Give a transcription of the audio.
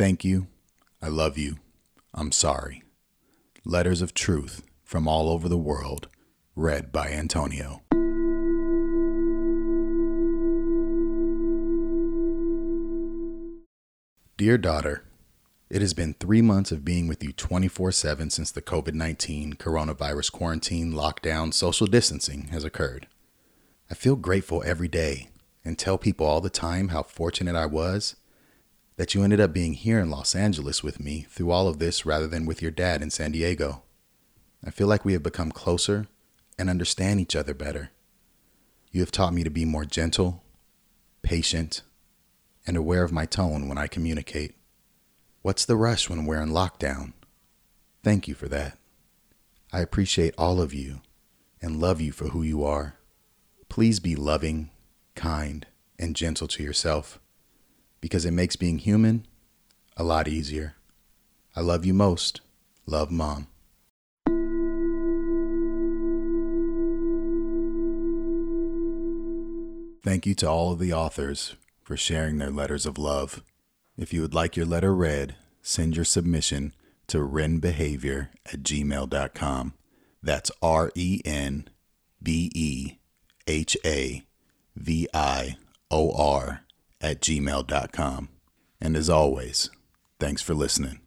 Thank you. I love you. I'm sorry. Letters of Truth from All Over the World, read by Antonio. Dear daughter, it has been three months of being with you 24 7 since the COVID 19 coronavirus quarantine, lockdown, social distancing has occurred. I feel grateful every day and tell people all the time how fortunate I was that you ended up being here in Los Angeles with me through all of this rather than with your dad in San Diego. I feel like we have become closer and understand each other better. You have taught me to be more gentle, patient, and aware of my tone when I communicate. What's the rush when we're in lockdown? Thank you for that. I appreciate all of you and love you for who you are. Please be loving, kind, and gentle to yourself because it makes being human a lot easier. I love you most. Love, Mom. Thank you to all of the authors for sharing their letters of love. If you would like your letter read, send your submission to renbehavior at gmail.com. That's R E N B E H A V I O R at gmail.com. And as always, thanks for listening.